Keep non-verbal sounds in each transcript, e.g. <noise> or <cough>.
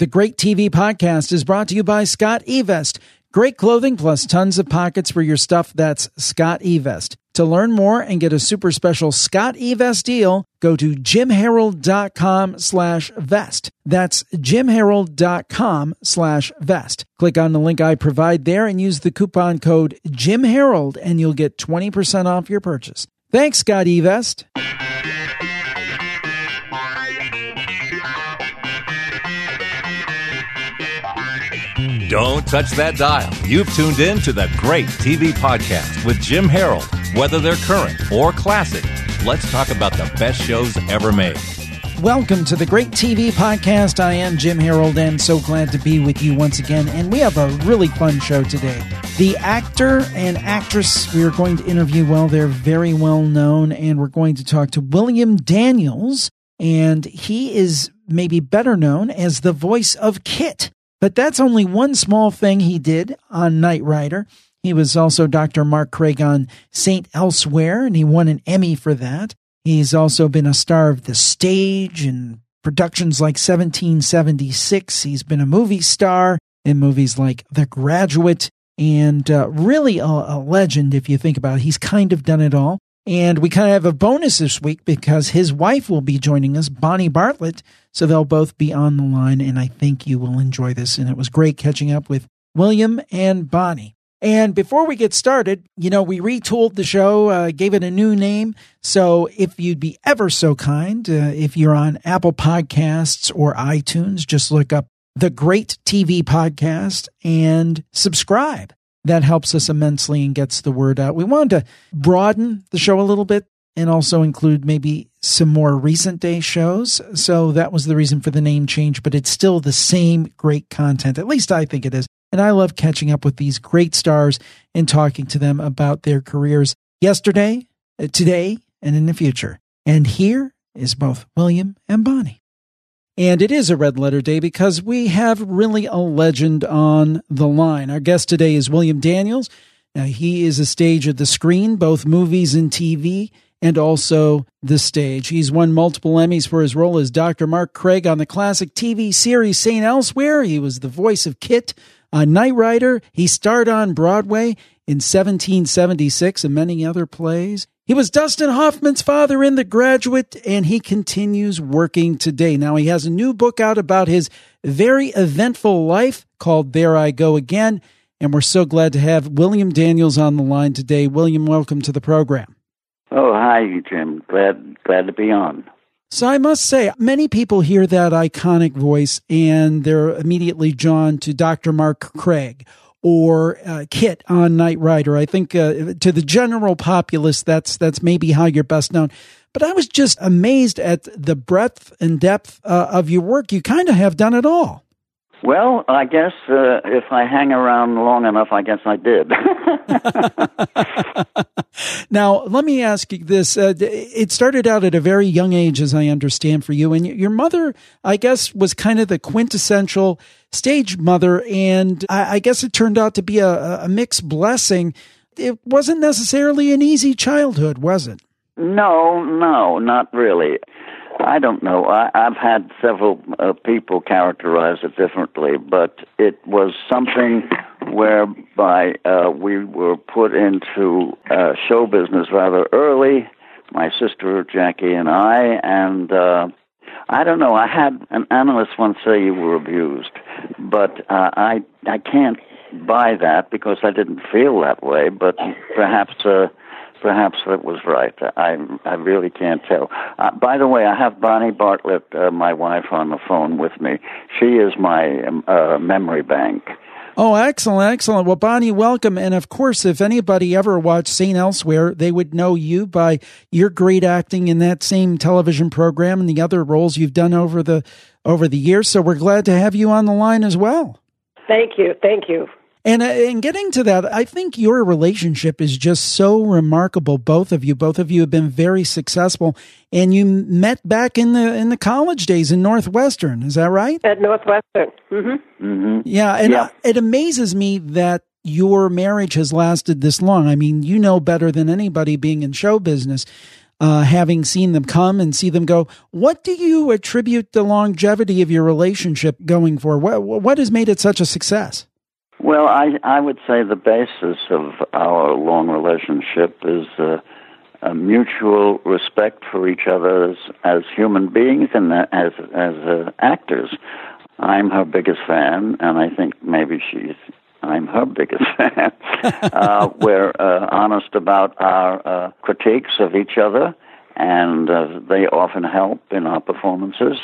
The Great TV Podcast is brought to you by Scott Evest. Great clothing plus tons of pockets for your stuff. That's Scott Evest. To learn more and get a super special Scott Evest deal, go to jimharold.com slash vest. That's jimharold.com slash vest. Click on the link I provide there and use the coupon code JimHarold and you'll get 20% off your purchase. Thanks, Scott Evest. Don't touch that dial. You've tuned in to the Great TV Podcast with Jim Harold. Whether they're current or classic, let's talk about the best shows ever made. Welcome to the Great TV Podcast. I am Jim Harold and so glad to be with you once again. And we have a really fun show today. The actor and actress we are going to interview, well, they're very well known, and we're going to talk to William Daniels. And he is maybe better known as the voice of KITT but that's only one small thing he did on Knight Rider. He was also Dr. Mark Craig on St. Elsewhere, and he won an Emmy for that. He's also been a star of the stage and productions like 1776. He's been a movie star in movies like The Graduate, and uh, really a, a legend if you think about it. He's kind of done it all. And we kind of have a bonus this week because his wife will be joining us, Bonnie Bartlett. So they'll both be on the line, and I think you will enjoy this. And it was great catching up with William and Bonnie. And before we get started, you know, we retooled the show, uh, gave it a new name. So if you'd be ever so kind, uh, if you're on Apple Podcasts or iTunes, just look up the Great TV Podcast and subscribe that helps us immensely and gets the word out. We wanted to broaden the show a little bit and also include maybe some more recent day shows. So that was the reason for the name change, but it's still the same great content. At least I think it is. And I love catching up with these great stars and talking to them about their careers yesterday, uh, today, and in the future. And here is both William and Bonnie. And it is a red letter day because we have really a legend on the line. Our guest today is William Daniels. Now, he is a stage of the screen, both movies and TV, and also the stage. He's won multiple Emmys for his role as Dr. Mark Craig on the classic TV series St. Elsewhere. He was the voice of KITT on Knight Rider. He starred on Broadway in 1776 and many other plays. He was Dustin Hoffman's father in The Graduate, and he continues working today. Now, he has a new book out about his very eventful life called There I Go Again. And we're so glad to have William Daniels on the line today. William, welcome to the program. Oh, hi, Jim. Glad glad to be on. So I must say, many people hear that iconic voice and they're immediately drawn to Dr. Mark Craig or uh, KITT on Knight Rider. I think uh, to the general populace, that's that's maybe how you're best known. But I was just amazed at the breadth and depth uh, of your work. You kind of have done it all. Well, I guess uh, if I hang around long enough, I guess I did. <laughs> now, let me ask you this. Uh, it started out at a very young age, as I understand, for you. And your mother, I guess, was kind of the quintessential stage mother. And I, I guess it turned out to be a, a mixed blessing. It wasn't necessarily an easy childhood, was it? No, no, not really. I don't know. I, I've had several uh, people characterize it differently, but it was something whereby uh, we were put into uh, show business rather early. My sister Jackie and I, and uh, I don't know. I had an analyst once say you were abused, but uh, I I can't buy that because I didn't feel that way. But perhaps. Uh, perhaps that was right. I I really can't tell. Uh, by the way, I have Bonnie Bartlett, uh, my wife, on the phone with me. She is my um, uh, memory bank. Oh, excellent, excellent. Well, Bonnie, welcome. And of course, if anybody ever watched St. Elsewhere, they would know you by your great acting in that same television program and the other roles you've done over the over the years. So we're glad to have you on the line as well. Thank you. Thank you. And in uh, getting to that, I think your relationship is just so remarkable. Both of you, both of you have been very successful, and you met back in the in the college days in Northwestern. Is that right? At Northwestern. Mm-hmm. Mm-hmm. Yeah, and yeah. it amazes me that your marriage has lasted this long. I mean, you know better than anybody being in show business. uh, having seen them come and see them go. What do you attribute the longevity of your relationship going for? What, what has made it such a success? Well, I, I would say the basis of our long relationship is uh, a mutual respect for each other as, as human beings and as, as uh, actors. I'm her biggest fan, and I think maybe she's I'm her biggest <laughs> fan. uh, we're uh, honest about our uh, critiques of each other, and uh, they often help in our performances.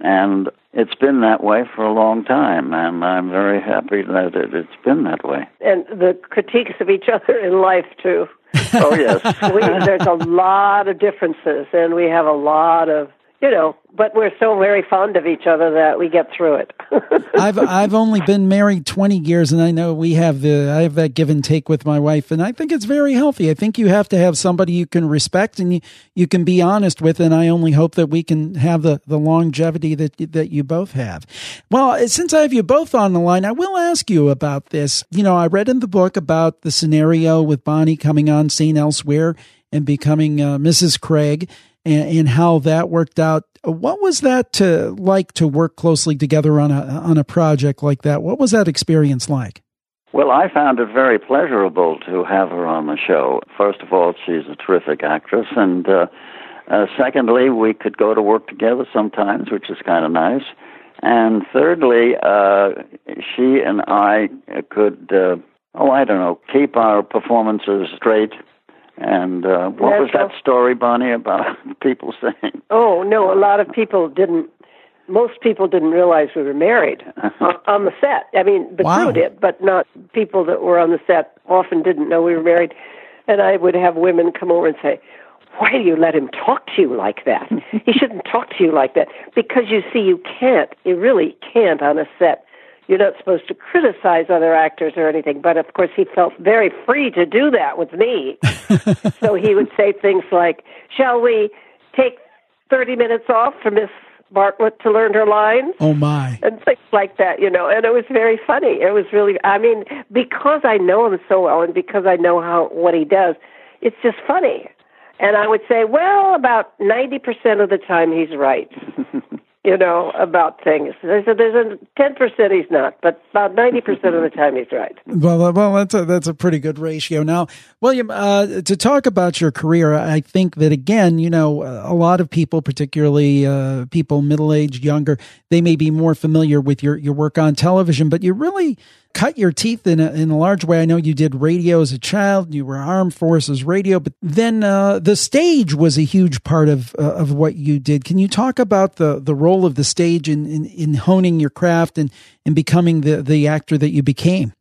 And it's been that way for a long time, and I'm very happy that it, it's been that way. And the critiques of each other in life, too. oh, yes. <laughs> we, there's a lot of differences, and we have a lot of you know, but we're so very fond of each other that we get through it. <laughs> I've I've only been married twenty years, and I know we have the I have that give and take with my wife, and I think it's very healthy. I think you have to have somebody you can respect and you, you can be honest with, and I only hope that we can have the, the longevity that that you both have. Well, since I have you both on the line, I will ask you about this. You know, I read in the book about the scenario with Bonnie coming on St. Elsewhere and becoming uh, Mrs. Craig and, and how that worked out. What was that to, like to work closely together on a on a project like that? What was that experience like? Well, I found it very pleasurable to have her on the show. First of all, she's a terrific actress, and uh, uh, secondly, we could go to work together sometimes, which is kind of nice. And thirdly, uh, she and I could, uh, oh, I don't know, keep our performances straight and uh, what was that story, Bonnie, about <laughs> people saying? Oh no, a lot of people didn't. Most people didn't realize we were married <laughs> on the set. I mean, the wow. crew did, but not people that were on the set. Often didn't know we were married, and I would have women come over and say, "Why do you let him talk to you like that? he <laughs> shouldn't talk to you like that." Because you see, you can't. You really can't on a set you're not supposed to criticize other actors or anything. But of course, he felt very free to do that with me. <laughs> so he would say things like, Shall we take 30 minutes off for Miss Bartlett to learn her lines? Oh, my. And things like that, you know. And it was very funny. It was really, I mean, because I know him so well and because I know how what he does, it's just funny. And I would say, well, about 90% of the time he's right. <laughs> you know, about things. I said there's a ten percent he's not, but about ninety percent of the time he's right. Well, uh, well, that's a that's a pretty good ratio. Now, William, uh, to talk about your career, I think that again, you know, a lot of people, particularly uh, people middle aged, younger, they may be more familiar with your your work on television, but you really cut your teeth in a, in a large way. I know you did radio as a child. You were armed forces radio, but then uh, the stage was a huge part of uh, of what you did. Can you talk about the the role of the stage in in, in honing your craft and and becoming the the actor that you became?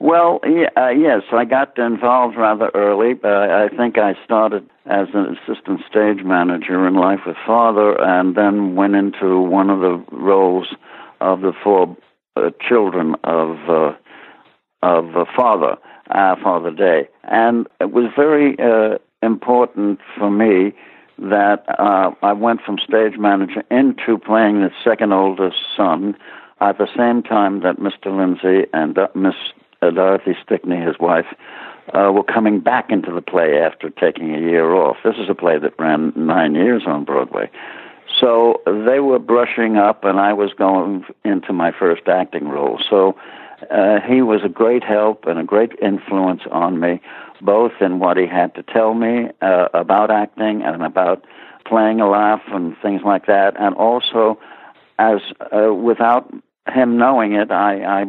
Well, uh, yes, I got involved rather early. Uh, I think I started as an assistant stage manager in Life with Father, and then went into one of the roles of the four uh, children of uh, of uh, Father, our Father Day, and it was very uh, important for me that uh, I went from stage manager into playing the second oldest son at the same time that Mr. Lindsay and uh, Miss Dorothy Stickney, his wife, uh, were coming back into the play after taking a year off. This is a play that ran nine years on Broadway. So they were brushing up, and I was going into my first acting role. So uh, he was a great help and a great influence on me, both in what he had to tell me uh, about acting and about playing a laugh and things like that, and also as uh, without him knowing it, I I,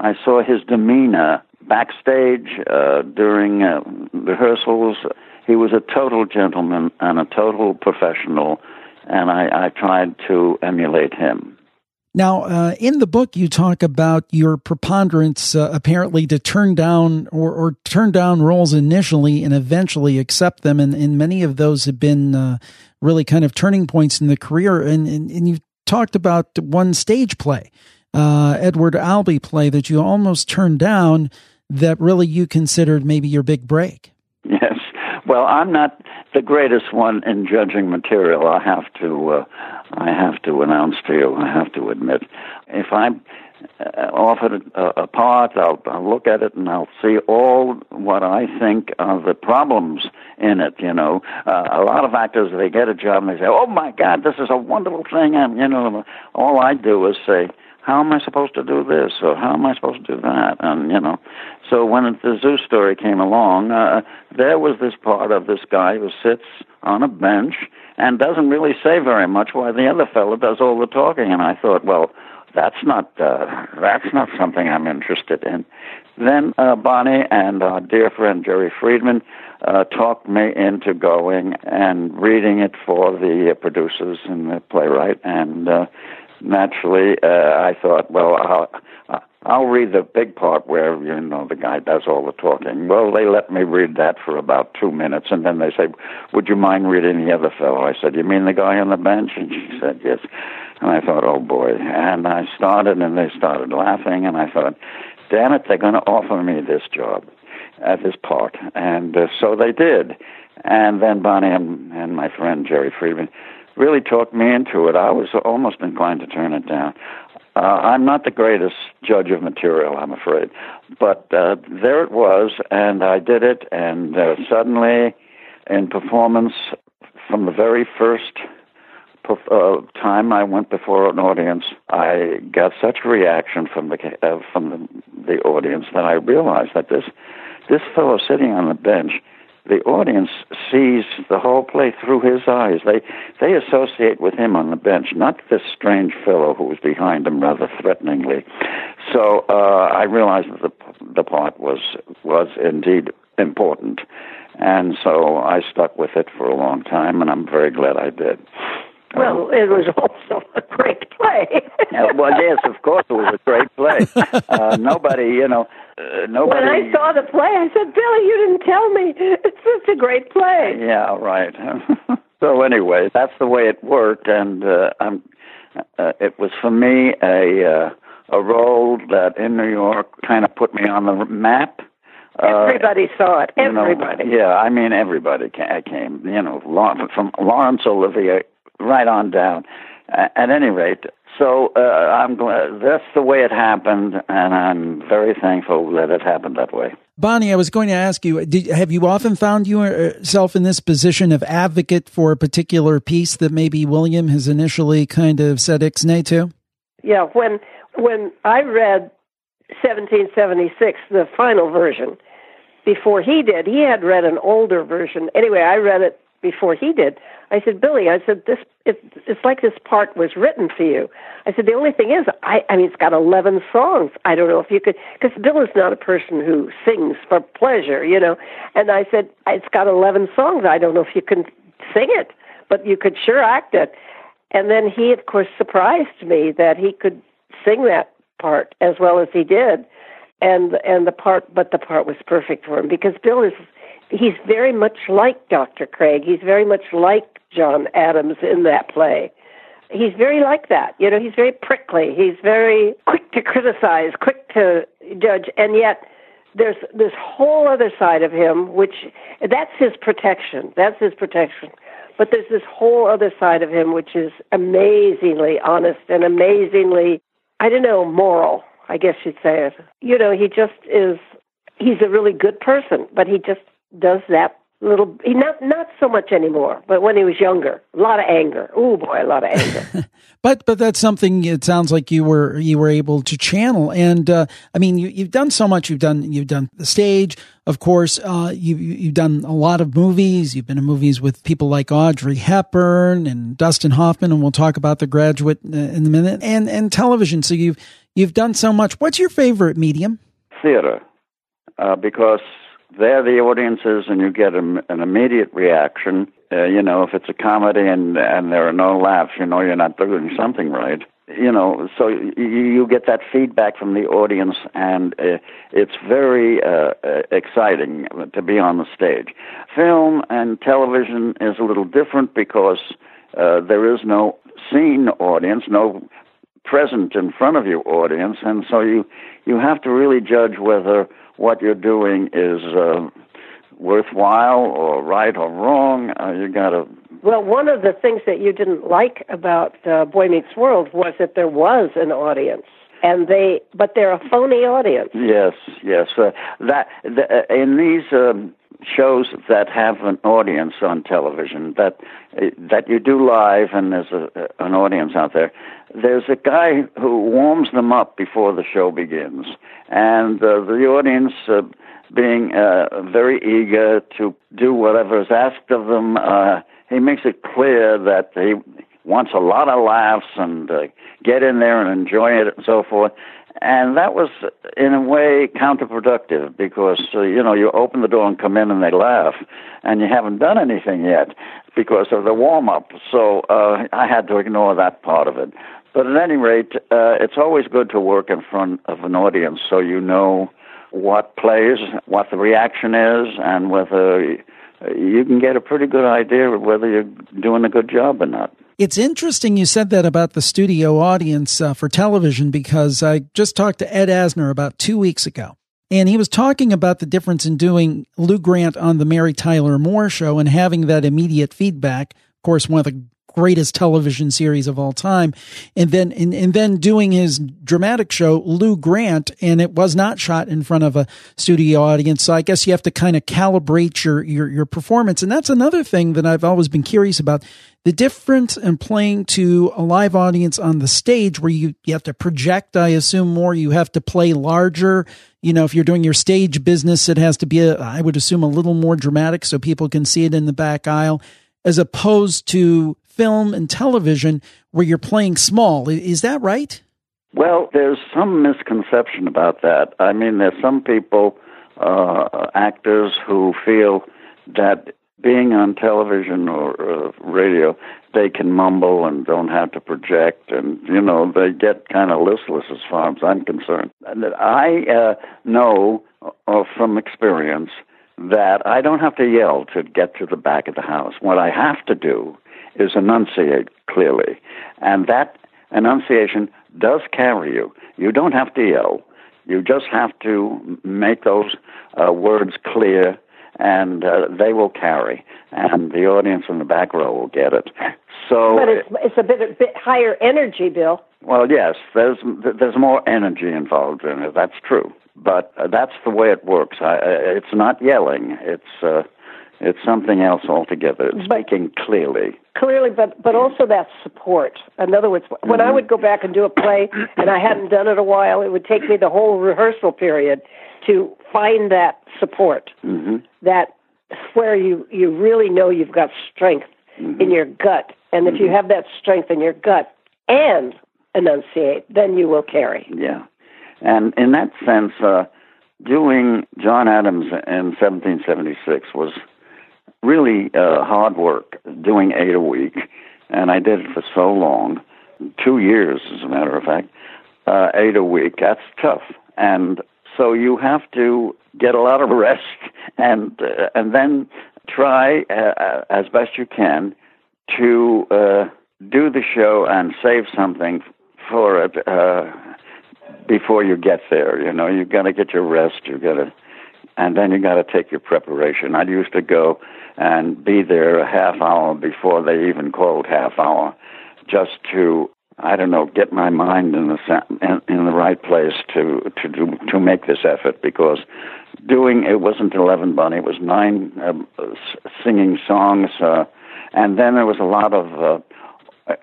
I saw his demeanor backstage uh, during uh, rehearsals. He was a total gentleman and a total professional and I, I tried to emulate him. Now, uh, in the book, you talk about your preponderance uh, apparently to turn down or, or, turn down roles initially and eventually accept them. And, and many of those have been uh, really kind of turning points in the career. And, and, and you've talked about one stage play, uh, Edward Albee play that you almost turned down that really you considered maybe your big break. Well, I'm not the greatest one in judging material. I have to, uh, I have to announce to you. I have to admit, if I uh, offered a, part, I'll, I'll look at it and I'll see all what I think are the problems in it. You know, uh, a lot of actors they get a job and they say, "Oh my God, this is a wonderful thing," and you know, all I do is say, "How am I supposed to do this?" or "How am I supposed to do that?" and you know, so when the Zoo Story came along, uh, there was this part of this guy who sits on a bench and doesn't really say very much while the other fellow does all the talking. And I thought, well, that's not uh, that's not something I'm interested in. Then uh, Bonnie and our dear friend Jerry Friedman uh, talked me into going and reading it for the producers and the playwright. And uh, naturally, uh, I thought, well, I'll, I'll read the big part where you know the guy does all the talking. Well, they let me read that for about two minutes, and then they say, "Would you mind reading the other fellow?" I said, "You mean the guy on the bench?" And she said, "Yes." And I thought, "Oh boy!" And I started, and they started laughing, and I thought, "Damn it, they're going to offer me this job at this part," and uh, so they did. And then Bonnie and, and my friend Jerry Friedman really talked me into it. I was almost inclined to turn it down. Uh, I'm not the greatest judge of material, I'm afraid, but uh, there it was, and I did it, and uh, suddenly, in performance, from the very first uh, time I went before an audience, I got such a reaction from the uh, from the, the audience that I realized that this this fellow sitting on the bench the audience sees the whole play through his eyes. They they associate with him on the bench, not this strange fellow who was behind him rather threateningly. So uh, I realized that the the part was was indeed important, and so I stuck with it for a long time, and I'm very glad I did. Well, it was also a great play. well, yes, of course, it was a great play. Uh, <laughs> nobody, you know, uh, nobody. When I saw the play, I said, "Billy, you didn't tell me. It's such a great play." Yeah, right. <laughs> so anyway, that's the way it worked, and uh, I'm. Uh, it was for me a uh, a role that in New York kind of put me on the map. Uh, everybody saw it. Everybody. You know, yeah, I mean everybody came. You know, from Laurence Olivier right on down. At any rate, so uh, I'm glad that's the way it happened, and I'm very thankful that it happened that way. Bonnie, I was going to ask you: did, Have you often found yourself in this position of advocate for a particular piece that maybe William has initially kind of said ixnay to? Yeah, when when I read 1776, the final version, before he did, he had read an older version. Anyway, I read it before he did. I said, Billy, I said this. It, it's like this part was written for you. I said the only thing is, I, I mean, it's got eleven songs. I don't know if you could, because Bill is not a person who sings for pleasure, you know. And I said it's got eleven songs. I don't know if you can sing it, but you could sure act it. And then he, of course, surprised me that he could sing that part as well as he did and and the part but the part was perfect for him because Bill is he's very much like Dr. Craig. He's very much like John Adams in that play. He's very like that. You know, he's very prickly. He's very quick to criticize, quick to judge, and yet there's this whole other side of him which that's his protection. That's his protection. But there's this whole other side of him which is amazingly honest and amazingly I don't know, moral, I guess you'd say it. You know, he just is he's a really good person, but he just does that little not not so much anymore but when he was younger a lot of anger. Oh boy a lot of anger. <laughs> But but that's something it sounds like you were you were able to channel. And uh, i mean you, you've done so much. You've done you've done the stage of course. Uh, you, you've done a lot of movies. You've been in movies with people like audrey hepburn and dustin hoffman and we'll talk about the graduate uh, in a minute and and television. So you've you've done so much. What's your favorite medium? Theater. Uh, because there the audience is and you get a, an immediate reaction. Uh, you know, if it's a comedy and and there are no laughs, you know you're not doing something right. You know, so you, you get that feedback from the audience, and uh, it's very uh, uh, exciting to be on the stage. Film and television is a little different because uh, there is no seen audience, no present in front of you audience, and so you you have to really judge whether what you're doing is uh, worthwhile or right or wrong. Uh, you got to. Well, one of the things that you didn't like about uh, Boy Meets World was that there was an audience. and they but they're a phony audience. Yes, yes. Uh, that the, uh, in these um, shows that have an audience on television that that you do live and there's a, an audience out there. There's a guy who warms them up before the show begins, and uh, the audience. Uh, being uh, very eager to do whatever is asked of them, uh, he makes it clear that he wants a lot of laughs and uh, get in there and enjoy it and so forth. And that was, in a way, counterproductive because, uh, you know, you open the door and come in and they laugh, and you haven't done anything yet because of the warm up. So uh, I had to ignore that part of it. But at any rate, uh, it's always good to work in front of an audience so you know what plays, what the reaction is, and whether you can get a pretty good idea of whether you're doing a good job or not. It's interesting you said that about the studio audience uh, for television because I just talked to Ed Asner about two weeks ago. And he was talking about the difference in doing Lou Grant on the Mary Tyler Moore show and having that immediate feedback. Of course, one of the greatest television series of all time. And then, and, and, then doing his dramatic show, Lou Grant, and it was not shot in front of a studio audience. So I guess you have to kind of calibrate your, your, your performance. And that's another thing that I've always been curious about. The difference in playing to a live audience on the stage where you, you have to project, I assume more, you have to play larger. You know, if you're doing your stage business, it has to be, a, I would assume a little more dramatic so people can see it in the back aisle as opposed to film and television where you're playing small. Is that right? Well, there's some misconception about that. I mean, there's some people, uh, actors, who feel that being on television or uh, radio, they can mumble and don't have to project, and you know they get kind of listless as far as I'm concerned. I uh, know uh, from experience that I don't have to yell to get to the back of the house. What I have to do is enunciate clearly. And that enunciation does carry you. You don't have to yell. You just have to make those uh, words clear, and uh, they will carry. And the audience in the back row will get it. So, but it's, it's a bit a bit higher energy, Bill. Well, yes, there's there's more energy involved in it. That's true, but uh, that's the way it works. I, it's not yelling. It's uh, it's something else altogether. It's but, speaking clearly. Clearly, but but also that support. In other words, when mm-hmm. I would go back and do a play and I hadn't done it a while, it would take me the whole rehearsal period to find that support. Mm-hmm. That where you you really know you've got strength mm-hmm. in your gut, and if you mm-hmm. have that strength in your gut and enunciate, then you will carry. Yeah, and in that sense. Uh, doing John Adams in 1776 was really uh, hard work doing eight a week, and I did it for so long, two years as a matter of fact, uh, eight a week. That's tough, and so you have to get a lot of rest <laughs> and uh, and then try uh, uh as best you can to uh, do the show and save something for it uh, before you get there. You know, you've got to get your rest. You've got to, and then you got to take your preparation. I used to go and be there a half hour before they even called half hour, just to I don't know get my mind in the in, the right place to to do to make this effort because doing it wasn't eleven Bonnie it was nine uh, singing songs uh, and then there was a lot of uh,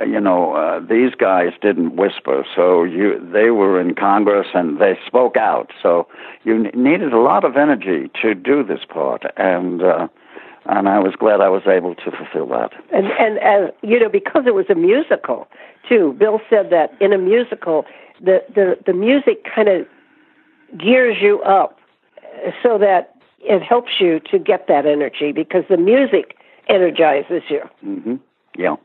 you know, uh, these guys didn't whisper, so you they were in Congress and they spoke out. So you needed a lot of energy to do this part, and uh, and I was glad I was able to fulfill that. And and as you know, because it was a musical too. Bill said that in a musical, the the the music kind of gears you up so that it helps you to get that energy because the music energizes you. Mm-hmm. Yeah.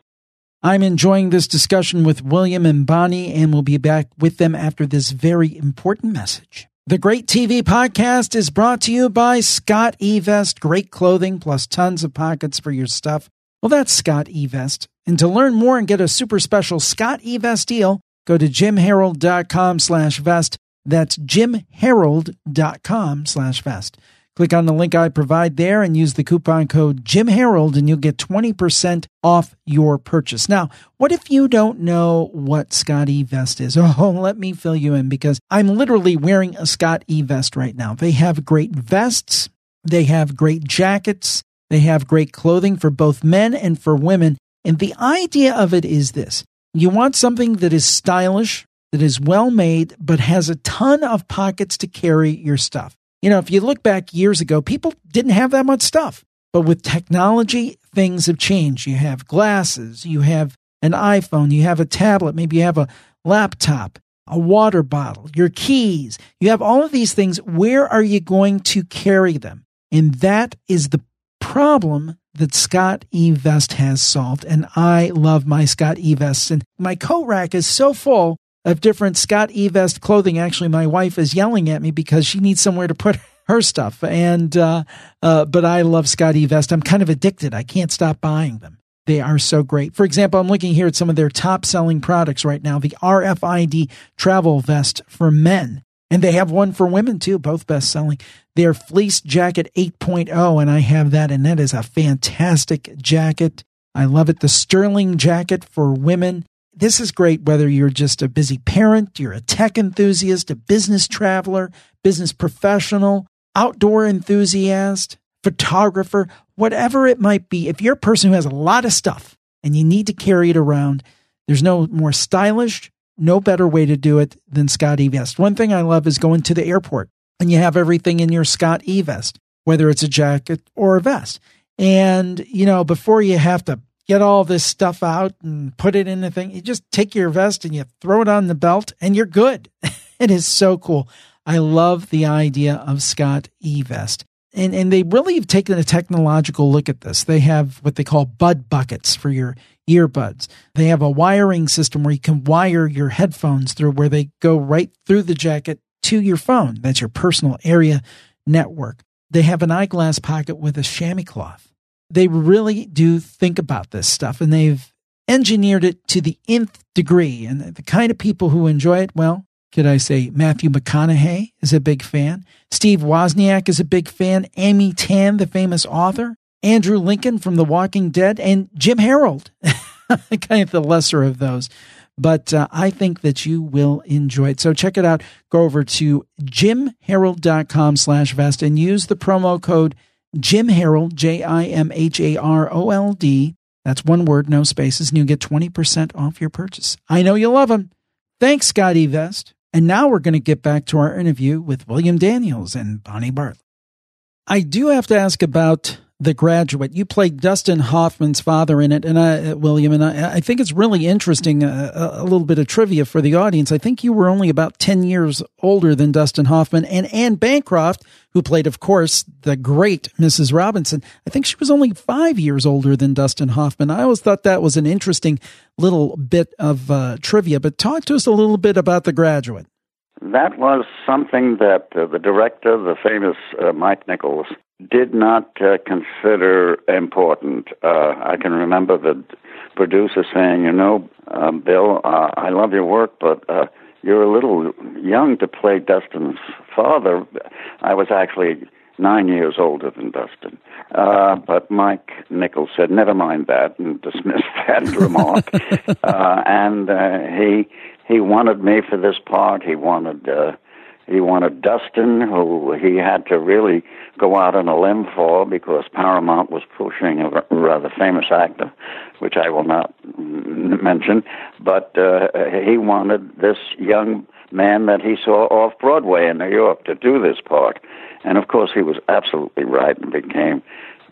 I'm enjoying this discussion with William and Bonnie, and we'll be back with them after this very important message. The Great TV Podcast is brought to you by Scott Evest. Great clothing plus tons of pockets for your stuff. Well, that's Scott Evest. And to learn more and get a super special Scott Evest deal, go to jimharold.com slash vest. That's jimharold.com slash vest. Click on the link I provide there and use the coupon code Jim Harold and you'll get 20% off your purchase. Now, what if you don't know what Scott E vest is? <laughs> Oh, let me fill you in because I'm literally wearing a Scott E vest right now. They have great vests. They have great jackets. They have great clothing for both men and for women. And the idea of it is this. You want something that is stylish, that is well made, but has a ton of pockets to carry your stuff. You know, if you look back years ago, people didn't have that much stuff. But with technology, things have changed. You have glasses, you have an iPhone, you have a tablet, maybe you have a laptop, a water bottle, your keys. You have all of these things. Where are you going to carry them? And that is the problem that Scott E. Vest has solved. And I love my Scott E. Vests. And my coat rack is so full of different Scott Evest clothing. Actually, my wife is yelling at me because she needs somewhere to put <laughs> her stuff. And, uh, uh, but I love Scott Evest. I'm kind of addicted. I can't stop buying them. They are so great. For example, I'm looking here at some of their top selling products right now. The RFID travel vest for men. And they have one for women too, both best selling. Their fleece jacket 8.0, and I have that, and that is a fantastic jacket. I love it. The Sterling jacket for women this is great whether you're just a busy parent, you're a tech enthusiast, a business traveler, business professional, outdoor enthusiast, photographer, whatever it might be. If you're a person who has a lot of stuff and you need to carry it around, there's no more stylish, no better way to do it than Scott eVest. One thing I love is going to the airport and you have everything in your Scott eVest, whether it's a jacket or a vest. And, you know, before you have to get all this stuff out and put it in the thing. You just take your vest and you throw it on the belt and you're good. <laughs> it is so cool. I love the idea of Scott E Vest. And, and they really have taken a technological look at this. They have what they call bud buckets for your earbuds. They have a wiring system where you can wire your headphones through where they go right through the jacket to your phone. That's your personal area network. They have an eyeglass pocket with a chamois cloth they really do think about this stuff and they've engineered it to the nth degree. And the kind of people who enjoy it, well, could I say Matthew McConaughey is a big fan? Steve Wozniak is a big fan. Amy Tan, the famous author. Andrew Lincoln from The Walking Dead. And Jim Harold, <laughs> kind of the lesser of those. But uh, I think that you will enjoy it. So check it out. Go over to jimharold.com slash vest and use the promo code Jim Harold, J I M H A R O L D. That's one word, no spaces, and you get 20% off your purchase. I know you'll love them. Thanks, Scott Evest. And now we're going to get back to our interview with William Daniels and Bonnie Bartlett. I do have to ask about the Graduate. You played Dustin Hoffman's father in it, and I, uh, William, and I, I think it's really interesting. Uh, a little bit of trivia for the audience. I think you were only about ten years older than Dustin Hoffman, and Anne Bancroft, who played, of course, the great Mrs. Robinson. I think she was only five years older than Dustin Hoffman. I always thought that was an interesting little bit of uh, trivia. But talk to us a little bit about the Graduate. That was something that uh, the director, the famous uh, Mike Nichols, did not uh, consider important. Uh, I can remember the producer saying, "You know, uh, Bill, uh, I love your work, but uh, you're a little young to play Dustin's father." I was actually nine years older than Dustin, uh, but Mike Nichols said, "Never mind that," and dismissed <laughs> that remark. <laughs> Uh, and uh, he he wanted me for this part. He wanted. Uh, he wanted Dustin, who he had to really go out on a limb for because Paramount was pushing a rather famous actor, which I will not mention. But uh, he wanted this young man that he saw off Broadway in New York to do this part. And of course, he was absolutely right and became,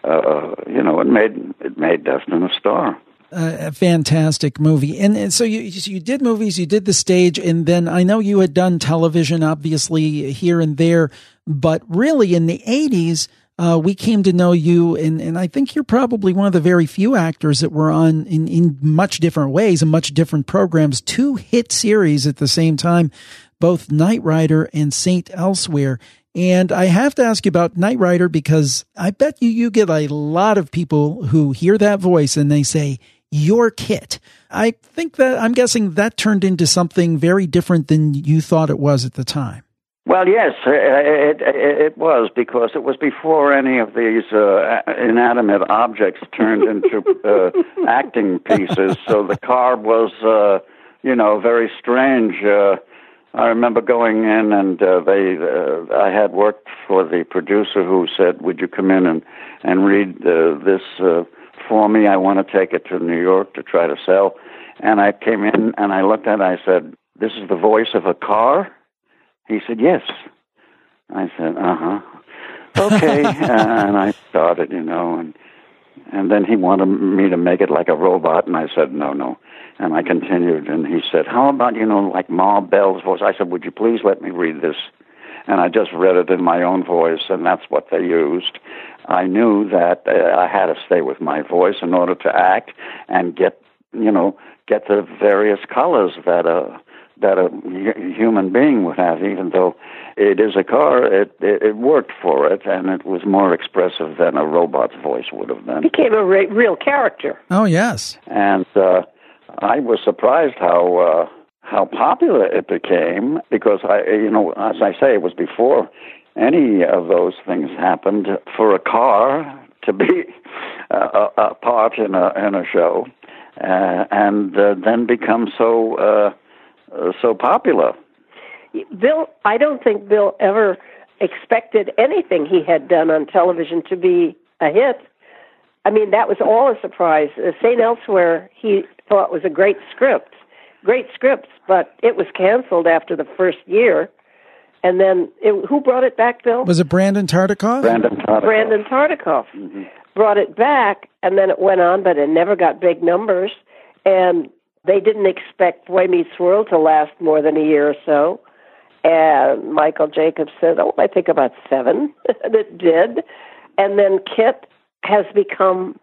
uh, you know, it made it made Dustin a star a fantastic movie. And, so you you did movies, you did the stage, and then I know you had done television, obviously here and there, but really in the eighties. Uh, we came to know you, and, and I think you're probably one of the very few actors that were on in, in much different ways and much different programs, two hit series at the same time, both Knight Rider and Saint Elsewhere. And I have to ask you about Knight Rider because I bet you you get a lot of people who hear that voice and they say, you're KITT. I think that I'm guessing that turned into something very different than you thought it was at the time. Well, yes, it, it, it was because it was before any of these uh, inanimate objects turned <laughs> into uh, acting pieces. So the car was, uh, you know, very strange. Uh, I remember going in, and uh, they. Uh, I had worked for the producer who said, "Would you come in and and read uh, this uh, for me? I want to take it to New York to try to sell." And I came in and I looked at it. I said, "This is the voice of a car." He said, Yes. I said, Uh huh. Okay. <laughs> and I started, you know, and and then he wanted me to make it like a robot, and I said, No, no. And I continued, and he said, How about, you know, like Ma Bell's voice? I said, Would you please let me read this? And I just read it in my own voice, and that's what they used. I knew that uh, I had to stay with my voice in order to act and get, you know, get the various colors that a that a human being would have, even though it is a car, it, it, it worked for it, and it was more expressive than a robot's voice would have been. Became a re- real character. Oh yes, and uh, I was surprised how uh, how popular it became because I, you know, as I say, it was before any of those things happened. For a car to be <laughs> a, a part in a in a show, uh, and uh, then become so uh, uh, so popular. Bill, I don't think Bill ever expected anything he had done on television to be a hit. I mean, that was all a surprise. Uh, St. Elsewhere, he thought was a great script, great scripts, but it was canceled after the first year. And then, it, who brought it back, Bill? Was it Brandon Tartikoff? Brandon Tartikoff. Brandon Tartikoff mm-hmm. brought it back, and then it went on, but it never got big numbers. And they didn't expect Boy Meets World to last more than a year or so. And Michael Jacobs said, Oh, I think about seven. <laughs> and it did. And then KITT has become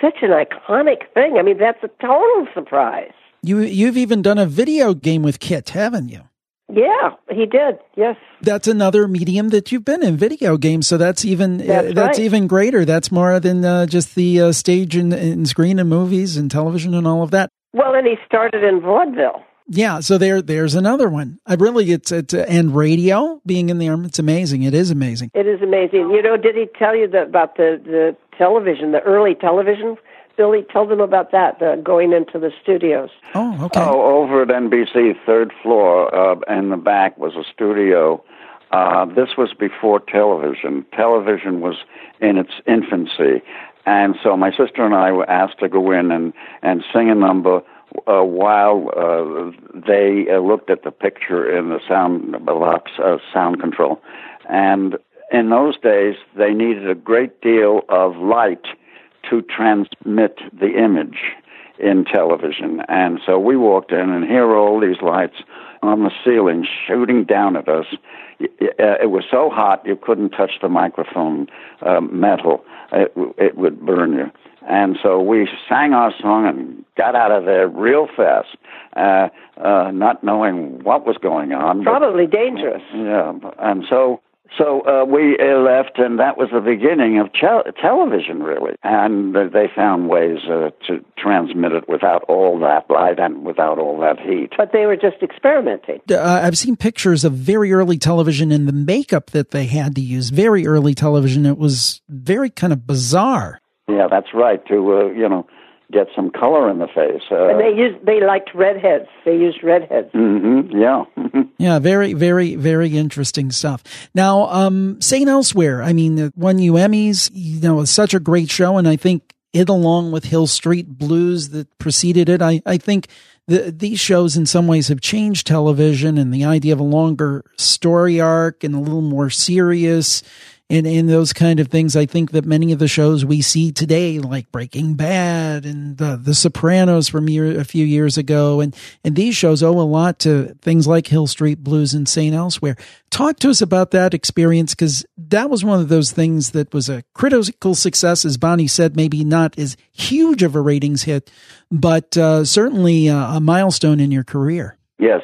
such an iconic thing. I mean, that's a total surprise. You you've even done a video game with KITT, haven't you? Yeah, he did. Yes. That's another medium that you've been in video games, so that's even that's, uh, that's right. even greater. That's more than uh, just the uh, stage and, and screen and movies and television and all of that. Well, and he started in vaudeville. Yeah, so there, there's another one. I really, it's, it's, and radio being in the arm, it's amazing. It is amazing. It is amazing. You know, did he tell you the, about the the television, the early television? Billy, tell them about that, the going into the studios. Oh, okay. Oh, over at NBC, third floor, uh, in the back was a studio. Uh, this was before television. Television was in its infancy, and so my sister and I were asked to go in and, and sing a number uh, while uh, they uh, looked at the picture in the sound box, uh, sound control. And in those days, they needed a great deal of light to transmit the image in television. And so we walked in, and here are all these lights on the ceiling shooting down at us. It was so hot you couldn't touch the microphone uh, metal it, it would burn you. And so we sang our song and got out of there real fast, uh, uh, not knowing what was going on. Probably but, dangerous. Yeah, and so so uh, we uh, left, and that was the beginning of ch- television, really. And they found ways uh, to transmit it without all that light and without all that heat. But they were just experimenting. Uh, I've seen pictures of very early television and the makeup that they had to use. Very early television. It was very kind of bizarre. Yeah, that's right. To uh, you know get some color in the face. Uh, and they used they liked redheads. They used redheads. Mm-hmm, yeah. <laughs> yeah, very, very, very interesting stuff. Now, um, St. Elsewhere, I mean, it won you Emmys. You know, it's such a great show, and I think it, along with Hill Street Blues that preceded it, I, I think. The, these shows in some ways have changed television and the idea of a longer story arc and a little more serious and, and those kind of things. I think that many of the shows we see today, like Breaking Bad and uh, The Sopranos from year, a few years ago, and, and these shows owe a lot to things like Hill Street Blues and St. Elsewhere. Talk to us about that experience because that was one of those things that was a critical success, as Bonnie said, maybe not as huge of a ratings hit, but uh, certainly uh, a milestone in your career. Yes.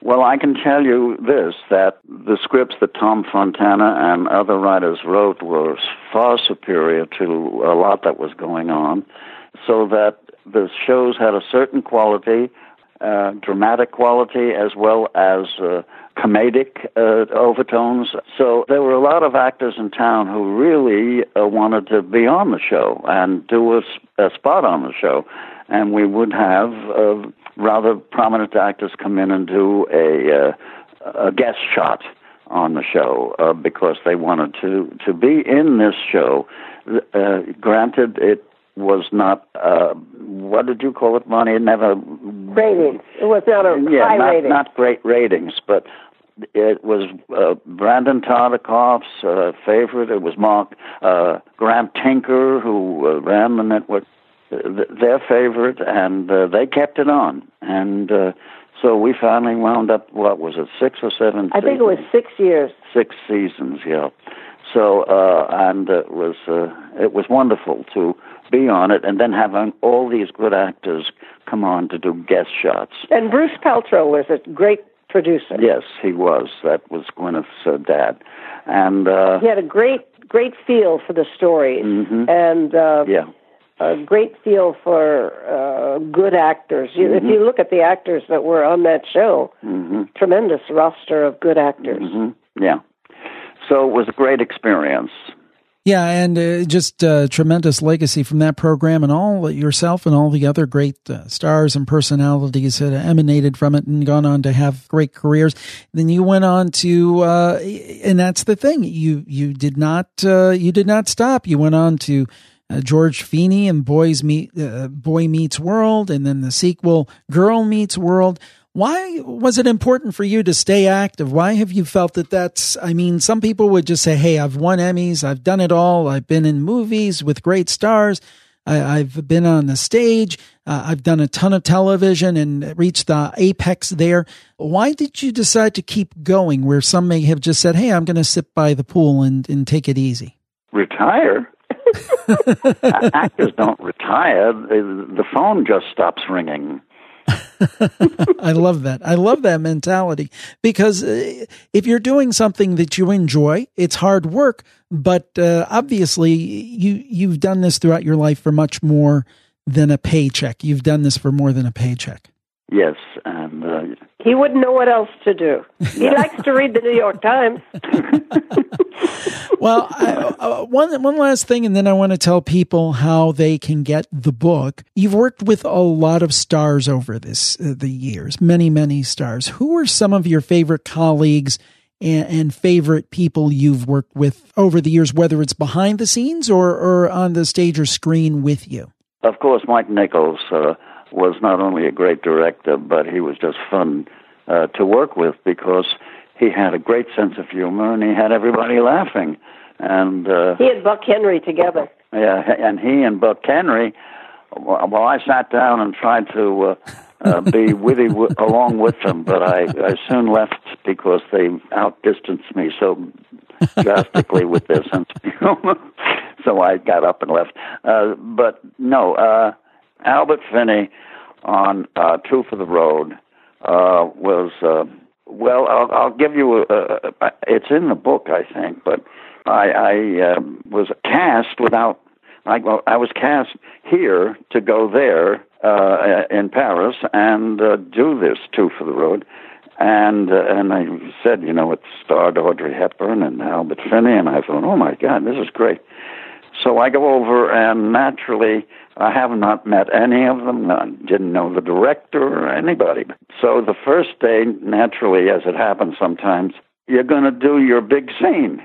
Well, I can tell you this that the scripts that Tom Fontana and other writers wrote were far superior to a lot that was going on, so that the shows had a certain quality. uh, dramatic quality as well as uh, comedic uh, overtones. So there were a lot of actors in town who really uh, wanted to be on the show and do a, a spot on the show. And we would have uh, rather prominent actors come in and do a, uh, a guest shot on the show uh, because they wanted to to be in this show. Uh, granted, it was not uh, what did you call it, Monty? It never ratings. It was not a yeah, high not, rating. not great ratings, but it was uh, Brandon Tartikoff's uh, favorite. It was Mark uh, Grant Tinker who uh, ran the network. Th- Their favorite, and uh, they kept it on. And uh, so we finally wound up. What was it? Six or seven? I think it was six years. six seasons. Yeah. So uh, and it was uh, it was wonderful to be on it, and then having all these good actors come on to do guest shots. And Bruce Paltrow was a great producer. Yes, he was. That was Gwyneth's uh, dad, and uh, He had a great, great feel for the stories, Mhm. and uh, yeah, a great feel for uh, good actors. You, If Mhm. you look at the actors that were on that show, hmm tremendous roster of good actors. hmm yeah. So it was a great experience. Yeah, and uh, just uh, tremendous legacy from that program, and all yourself and all the other great uh, stars and personalities that emanated from it, and gone on to have great careers. Then you went on to, uh, and that's the thing you you did not uh, you did not stop. You went on to uh, George Feeny and Boys Meet uh, Boy Meets World, and then the sequel Girl Meets World. Why was it important for you to stay active? Why have you felt that that's, I mean, some people would just say, Hey, I've won Emmys. I've done it all. I've been in movies with great stars. I, I've been on the stage. Uh, I've done a ton of television and reached the apex there. Why did you decide to keep going where some may have just said, Hey, I'm going to sit by the pool and, and take it easy? Retire. <laughs> <laughs> Actors don't retire. The the phone just stops ringing. <laughs> I love that. I love that mentality because uh, if you're doing something that you enjoy, it's hard work, but uh, obviously you you've done this throughout your life for much more than a paycheck. You've done this for more than a paycheck. Yes, and uh, He wouldn't know what else to do. He likes to read the New York Times. <laughs> Well, I, uh, one one last thing, and then I want to tell people how they can get the book. You've worked with a lot of stars over this uh, the years, many many stars. Who are some of your favorite colleagues and, and favorite people you've worked with over the years, whether it's behind the scenes or or on the stage or screen with you? Of course, Mike Nichols uh, was not only a great director, but he was just fun uh, to work with because he had a great sense of humor and he had everybody laughing. And uh, He and Buck Henry together. yeah, and he and Buck Henry. Well, I sat down and tried to uh, uh, be witty w- along with them, but I, I soon left because they outdistanced me so drastically with their sense of humor. <laughs> so I got up and left. Uh, but no, uh, Albert Finney on uh, Two for the Road uh, was uh, well. I'll, I'll give you. A, a, it's in the book, I think, but I, I um, was cast without. I, well, I was cast here to go there uh, in Paris and uh, do this Two for the Road. And uh, and I said, you know, it starred Audrey Hepburn and Albert Finney, and I thought, oh my God, this is great. So I go over, and naturally, I have not met any of them. I didn't know the director or anybody. So the first day, naturally, as it happens sometimes, you're going to do your big scene,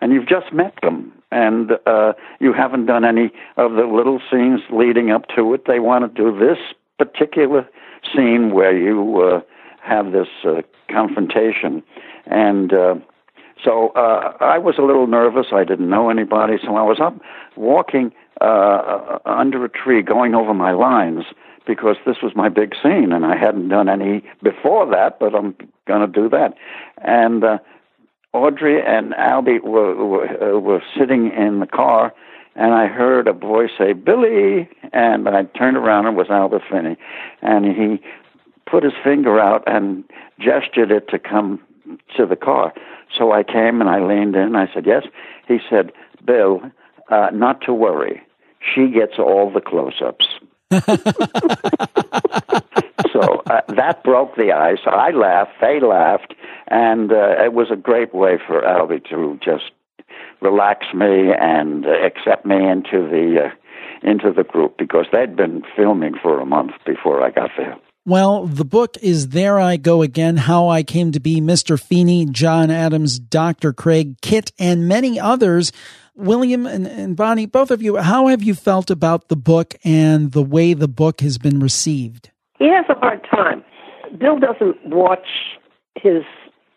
and you've just met them, and uh, you haven't done any of the little scenes leading up to it. They want to do this particular scene where you uh, have this uh, confrontation, and. Uh, so uh, I was a little nervous. I didn't know anybody, so I was up walking uh, under a tree, going over my lines because this was my big scene, and I hadn't done any before that, but I'm going to do that. And uh, Audrey and Albie were were, uh, were sitting in the car, and I heard a voice say "Billy," and I turned around and it was Albert Finney, and he put his finger out and gestured it to come to the car. So I came and I leaned in. I said, "Yes." He said, "Bill, uh, not to worry. She gets all the close-ups." <laughs> so uh, that broke the ice. I laughed, they laughed, and uh, it was a great way for Albie to just relax me and uh, accept me into the uh, into the group because they'd been filming for a month before I got there. Well, the book is There I Go Again How I Came to Be Mr. Feeny, John Adams, Dr. Craig, KITT, and many others. William and, and Bonnie, both of you, how have you felt about the book and the way the book has been received? He has a hard time. Bill doesn't watch his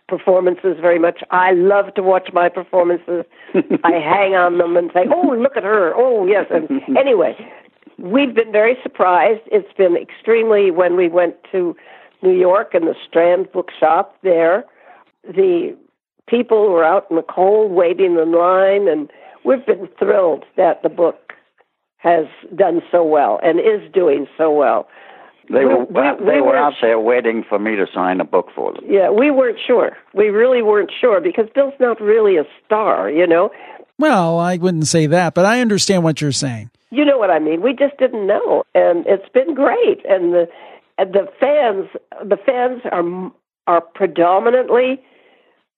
performances very much. I love to watch my performances. <laughs> I hang on them and say, "Oh, look at her! Oh, yes." And <laughs> anyway, we've been very surprised. It's been extremely when we went to New York and the Strand Bookshop there. The people were out in the cold waiting in line, and we've been thrilled that the book has done so well and is doing so well. They were we, we, they we were out there waiting for me to sign a book for them. Yeah, we weren't sure. We really weren't sure because Bill's not really a star, you know. Well, I wouldn't say that, but I understand what you're saying. You know what I mean? We just didn't know, and it's been great. And the and the fans, the fans are are predominantly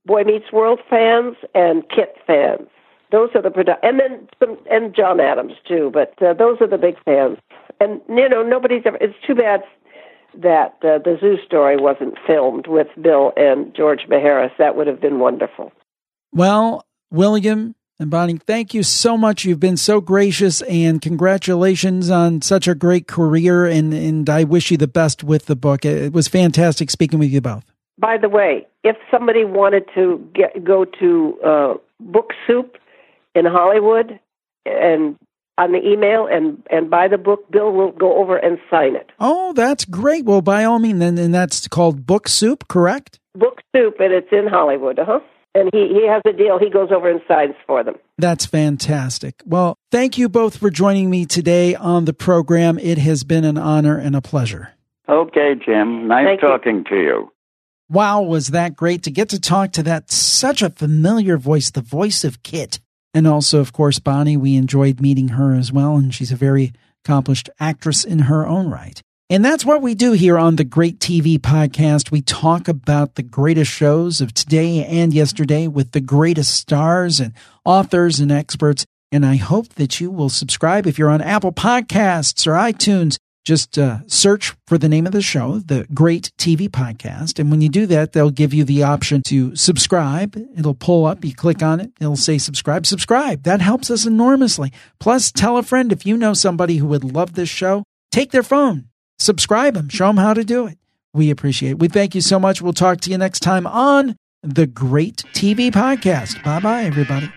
Boy Meets World fans and KITT fans. Those are the predo- and then some and John Adams too. But uh, those are the big fans and you know nobody's ever. It's too bad that uh, the Zoo Story wasn't filmed with Bill and George Maharis. That would have been wonderful. Well, William and Bonnie, thank you so much. You've been so gracious, and congratulations on such a great career. And and I wish you the best with the book. It was fantastic speaking with you both. By the way, if somebody wanted to get go to uh, Book Soup in Hollywood and on the email and and buy the book. Bill will go over and sign it. Oh, that's great. Well, by all means, then and that's called Book Soup, correct? Book Soup, and it's in Hollywood. Uh huh. And he, he has a deal. He goes over and signs for them. That's fantastic. Well, thank you both for joining me today on the program. It has been an honor and a pleasure. Okay, Jim. Nice thank talking you. to you. Wow, was that great to get to talk to that such a familiar voice, the voice of KITT. And also, of course, Bonnie, we enjoyed meeting her as well, and she's a very accomplished actress in her own right. And that's what we do here on the Great TV Podcast. We talk about the greatest shows of today and yesterday with the greatest stars and authors and experts. And I hope that you will subscribe if you're on Apple Podcasts or iTunes just uh, search for the name of the show, the Great TV Podcast. And when you do that, they'll give you the option to subscribe. It'll pull up, you click on it, it'll say subscribe, subscribe. That helps us enormously. Plus, tell a friend if you know somebody who would love this show, take their phone, subscribe them, show them how to do it. We appreciate it. We thank you so much. We'll talk to you next time on the Great TV Podcast. Bye bye, everybody.